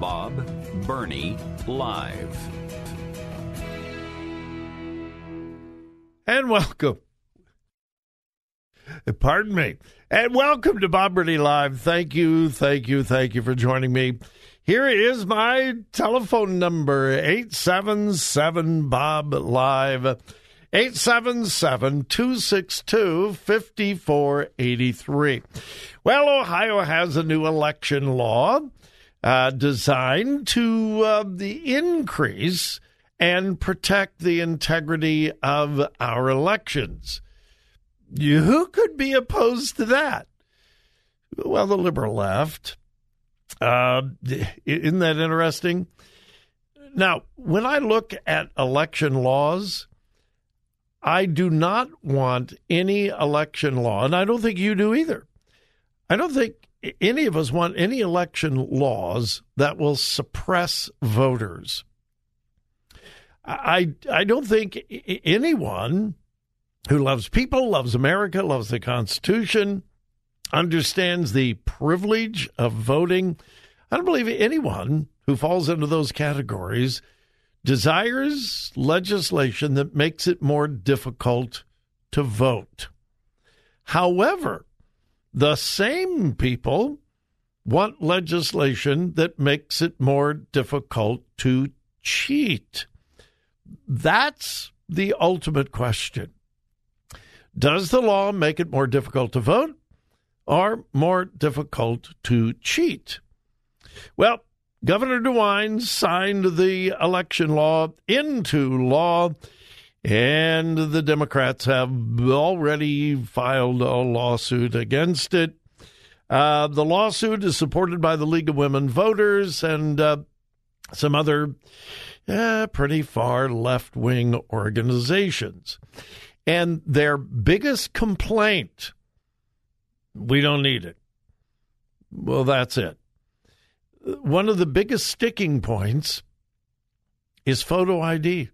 Bob Burney Live. And welcome. Pardon me. And welcome to Bob Burney Live. Thank you, thank you, thank you for joining me. Here is my telephone number 877 Bob Live. 877 262 5483. Well, Ohio has a new election law uh, designed to uh, the increase and protect the integrity of our elections. You, who could be opposed to that? Well, the liberal left. Uh, isn't that interesting? Now, when I look at election laws, I do not want any election law, and I don't think you do either. I don't think any of us want any election laws that will suppress voters. I I don't think anyone who loves people, loves America, loves the Constitution, understands the privilege of voting. I don't believe anyone who falls into those categories desires legislation that makes it more difficult to vote. However, the same people want legislation that makes it more difficult to cheat. That's the ultimate question. Does the law make it more difficult to vote or more difficult to cheat? Well, Governor DeWine signed the election law into law, and the Democrats have already filed a lawsuit against it. Uh, the lawsuit is supported by the League of Women Voters and uh, some other uh, pretty far left wing organizations. And their biggest complaint we don't need it. Well, that's it. One of the biggest sticking points is photo ID.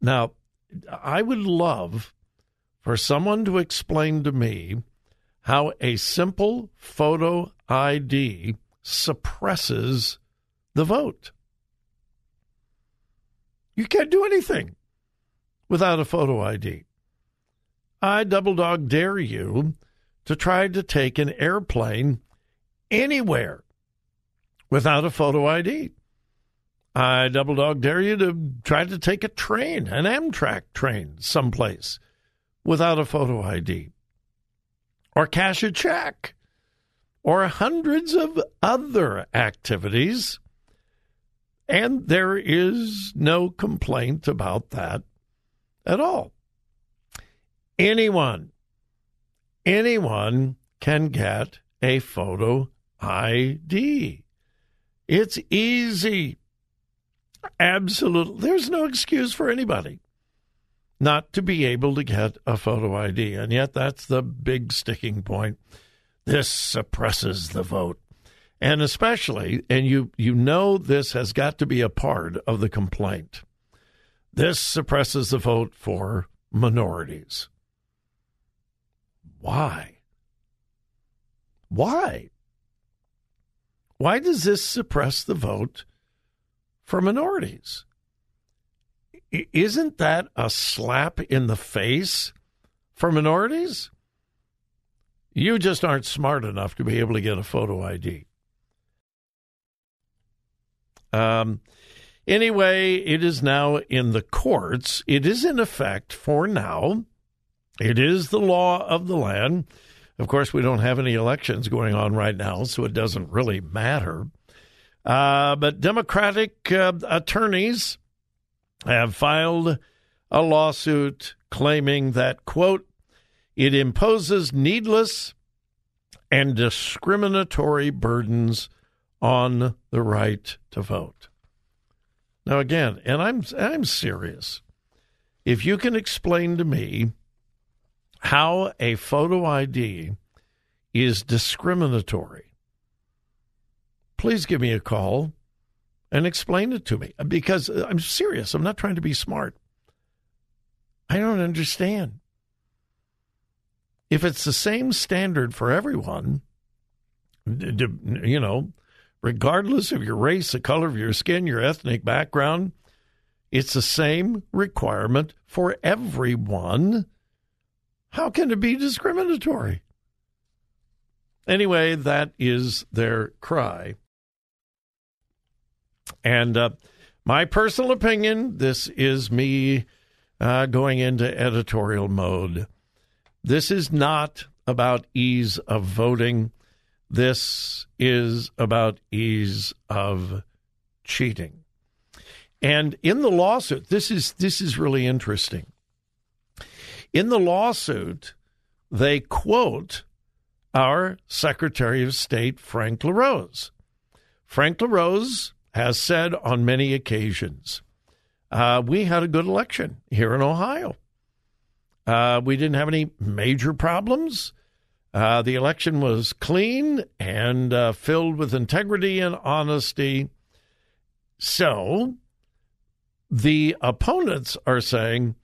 Now, I would love for someone to explain to me how a simple photo ID suppresses the vote. You can't do anything without a photo ID. I double dog dare you to try to take an airplane anywhere without a photo ID. I double dog dare you to try to take a train, an Amtrak train, someplace without a photo ID, or cash a check, or hundreds of other activities. And there is no complaint about that at all. Anyone, anyone can get a photo ID. It's easy. Absolutely. There's no excuse for anybody not to be able to get a photo ID. And yet, that's the big sticking point. This suppresses the vote. And especially, and you, you know, this has got to be a part of the complaint. This suppresses the vote for minorities. Why? Why? Why does this suppress the vote for minorities? Isn't that a slap in the face for minorities? You just aren't smart enough to be able to get a photo ID. Um, anyway, it is now in the courts. It is in effect for now. It is the law of the land. Of course, we don't have any elections going on right now, so it doesn't really matter. Uh, but Democratic uh, attorneys have filed a lawsuit claiming that, quote, it imposes needless and discriminatory burdens on the right to vote. Now, again, and I'm, I'm serious. If you can explain to me how a photo ID is discriminatory, please give me a call and explain it to me because uh, I'm serious. I'm not trying to be smart. I don't understand. If it's the same standard for everyone, you know, regardless of your race, the color of your skin, your ethnic background, it's the same requirement for everyone. How can it be discriminatory? Anyway, that is their cry. And uh, my personal opinion this is me uh, going into editorial mode. This is not about ease of voting. This is about ease of cheating. And in the lawsuit, this is this is really interesting. In the lawsuit, they quote our Secretary of State Frank LaRose. Frank LaRose has said on many occasions, uh, we had a good election here in Ohio. Uh, we didn't have any major problems. Uh, the election was clean and uh, filled with integrity and honesty. So the opponents are saying,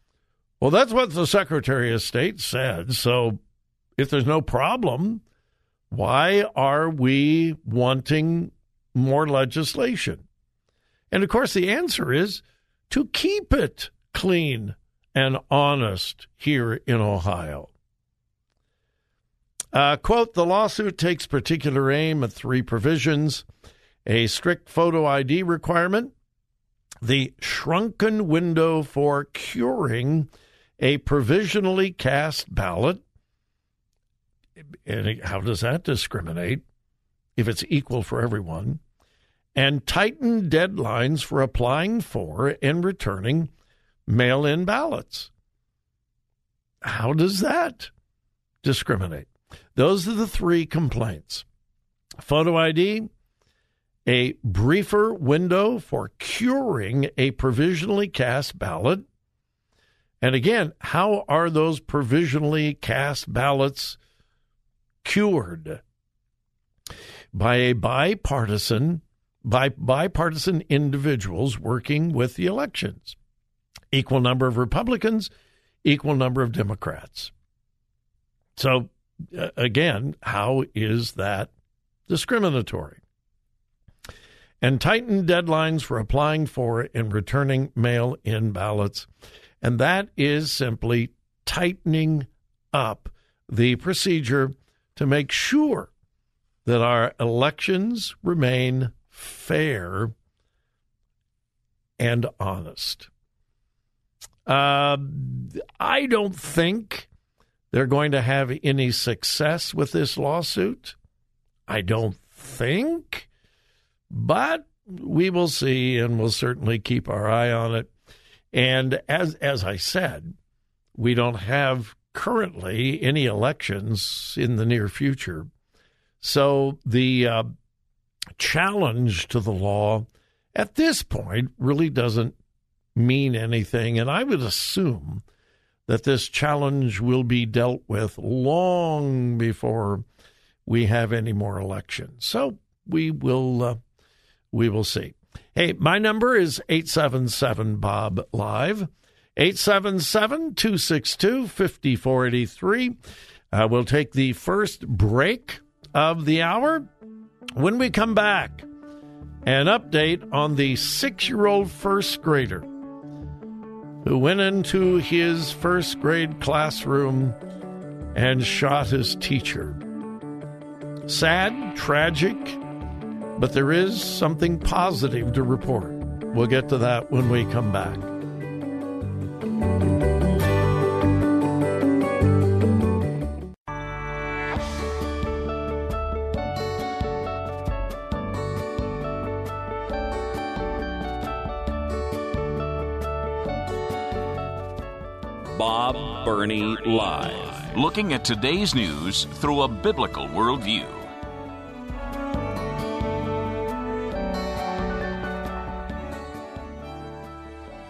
well, that's what the Secretary of State said. So if there's no problem, why are we wanting more legislation? And of course, the answer is to keep it clean and honest here in Ohio. Uh, quote The lawsuit takes particular aim at three provisions a strict photo ID requirement, the shrunken window for curing a provisionally cast ballot. And how does that discriminate if it's equal for everyone? And tightened deadlines for applying for and returning mail in ballots. How does that discriminate? Those are the three complaints photo ID, a briefer window for curing a provisionally cast ballot. And again, how are those provisionally cast ballots cured? By a bipartisan, by bipartisan individuals working with the elections. Equal number of Republicans, equal number of Democrats. So uh, again, how is that discriminatory? And tightened deadlines for applying for and returning mail in ballots. And that is simply tightening up the procedure to make sure that our elections remain fair and honest. Uh, I don't think they're going to have any success with this lawsuit? I don't think, but we will see, and we'll certainly keep our eye on it. And as as I said, we don't have currently any elections in the near future. So the uh, challenge to the law at this point really doesn't mean anything. And I would assume that this challenge will be dealt with long before we have any more elections. So we will uh, we will see. Hey, my number is 877 Bob Live. 877 262 5483. Uh, we'll take the first break of the hour. When we come back, an update on the six year old first grader who went into his first grade classroom and shot his teacher. Sad, tragic, but there is something positive to report. We'll get to that when we come back. Bob Burney Live. Looking at today's news through a biblical worldview.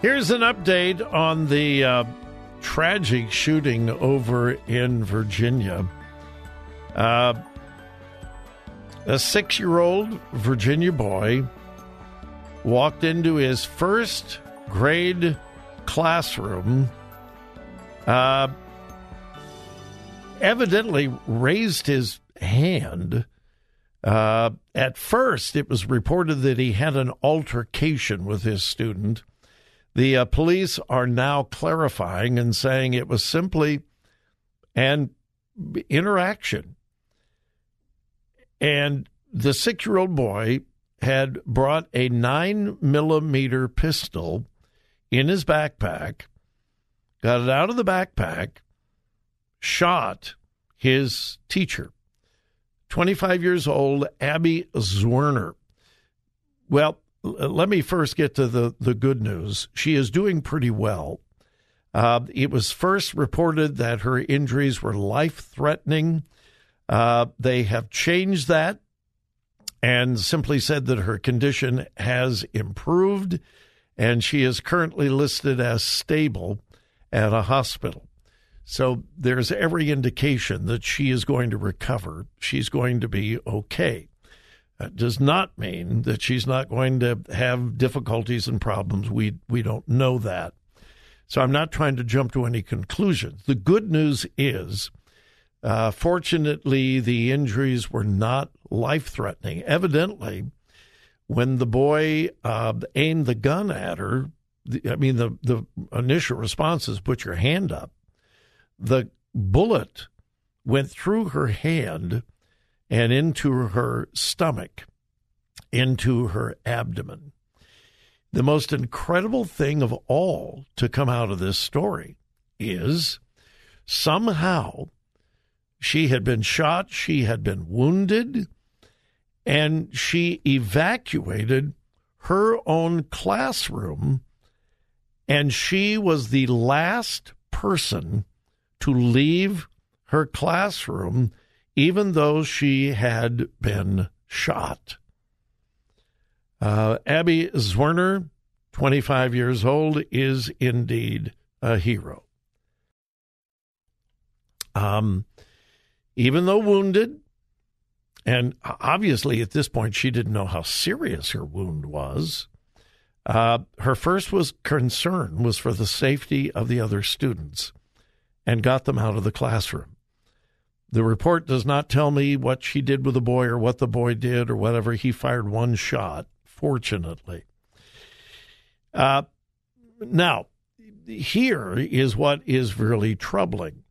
Here's an update on the uh, tragic shooting over in Virginia. Uh, a six year old Virginia boy walked into his first grade classroom, uh, evidently raised his hand. Uh, at first, it was reported that he had an altercation with his student. The uh, police are now clarifying and saying it was simply an interaction. And the six year old boy had brought a nine millimeter pistol in his backpack, got it out of the backpack, shot his teacher, 25 years old, Abby Zwerner. Well, let me first get to the, the good news. She is doing pretty well. Uh, it was first reported that her injuries were life threatening. Uh, they have changed that and simply said that her condition has improved and she is currently listed as stable at a hospital. So there's every indication that she is going to recover. She's going to be okay. That does not mean that she's not going to have difficulties and problems. We we don't know that. So I'm not trying to jump to any conclusions. The good news is, uh, fortunately, the injuries were not life threatening. Evidently, when the boy uh, aimed the gun at her, I mean, the, the initial response is put your hand up. The bullet went through her hand and into her stomach, into her abdomen. The most incredible thing of all to come out of this story is somehow she had been shot, she had been wounded, and she evacuated her own classroom, and she was the last person to leave her classroom even though she had been shot. Uh, Abby Zwerner, 25 years old, is indeed a hero. Um, even though wounded, and obviously at this point she didn't know how serious her wound was. Uh, her first was concern was for the safety of the other students, and got them out of the classroom. The report does not tell me what she did with the boy or what the boy did or whatever. He fired one shot, fortunately. Uh, now, here is what is really troubling.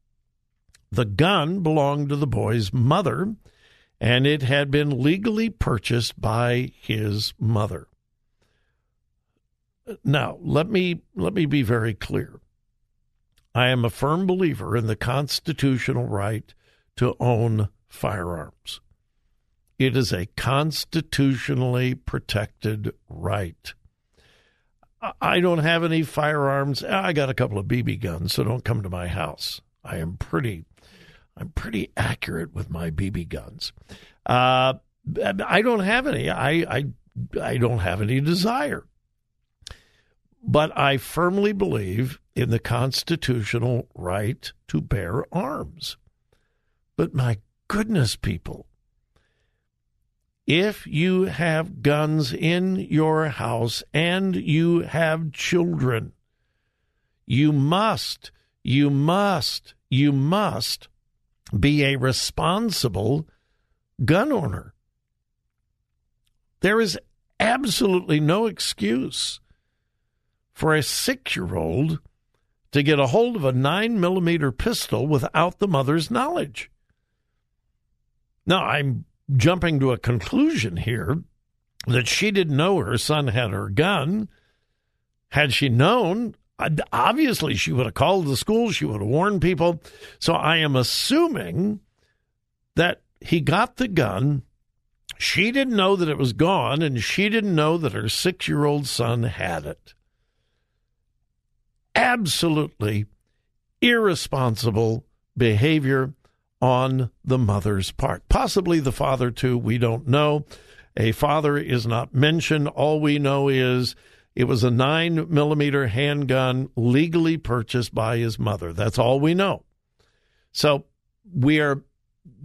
The gun belonged to the boy's mother, and it had been legally purchased by his mother. Now, let me let me be very clear. I am a firm believer in the constitutional right to own firearms. It is a constitutionally protected right. I don't have any firearms. I got a couple of BB guns, so don't come to my house. I am pretty, I'm pretty accurate with my BB guns. Uh, I don't have any. I, I, I don't have any desire. But I firmly believe in the constitutional right to bear arms. But my goodness, people, if you have guns in your house and you have children, you must, you must, you must be a responsible gun owner. There is absolutely no excuse for a six year old to get a hold of a nine millimeter pistol without the mother's knowledge. Now, I'm jumping to a conclusion here that she didn't know her son had her gun. Had she known, obviously she would have called the school, she would have warned people. So I am assuming that he got the gun. She didn't know that it was gone, and she didn't know that her six year old son had it. Absolutely irresponsible behavior on the mother's part. Possibly the father, too. We don't know. A father is not mentioned. All we know is it was a nine millimeter handgun legally purchased by his mother. That's all we know. So we are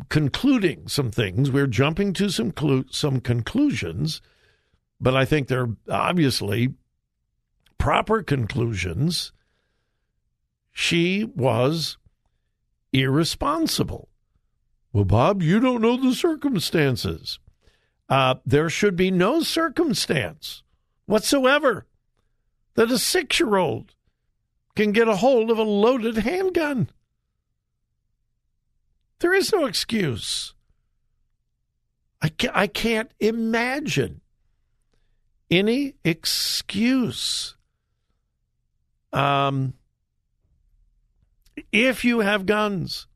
concluding some things. We're jumping to some clu- some conclusions, but I think they're obviously proper conclusions. She was irresponsible. Well, Bob, you don't know the circumstances. Uh, there should be no circumstance whatsoever that a six year old can get a hold of a loaded handgun. There is no excuse. I can't, I can't imagine any excuse. Um, if you have guns,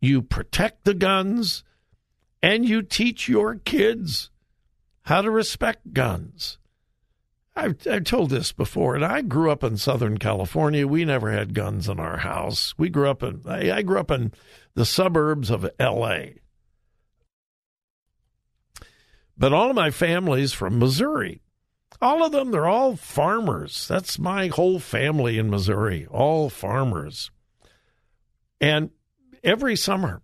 you protect the guns, and you teach your kids how to respect guns. I've, I've, told this before, and I grew up in Southern California. We never had guns in our house. We grew up in I, I grew up in the suburbs of L.A. But all of my family's from Missouri. All of them, they're all farmers. That's my whole family in Missouri, all farmers. And every summer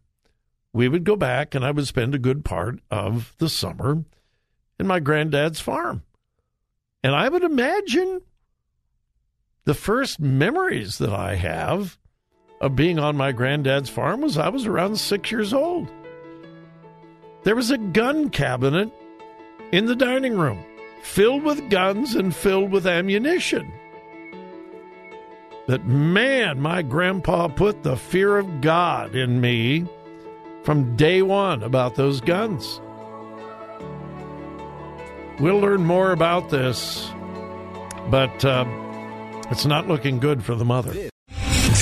we would go back and I would spend a good part of the summer in my granddad's farm. And I would imagine the first memories that I have of being on my granddad's farm was I was around six years old. There was a gun cabinet in the dining room filled with guns and filled with ammunition. That man, my grandpa put the fear of God in me from day one about those guns. We'll learn more about this, but uh, it's not looking good for the mother.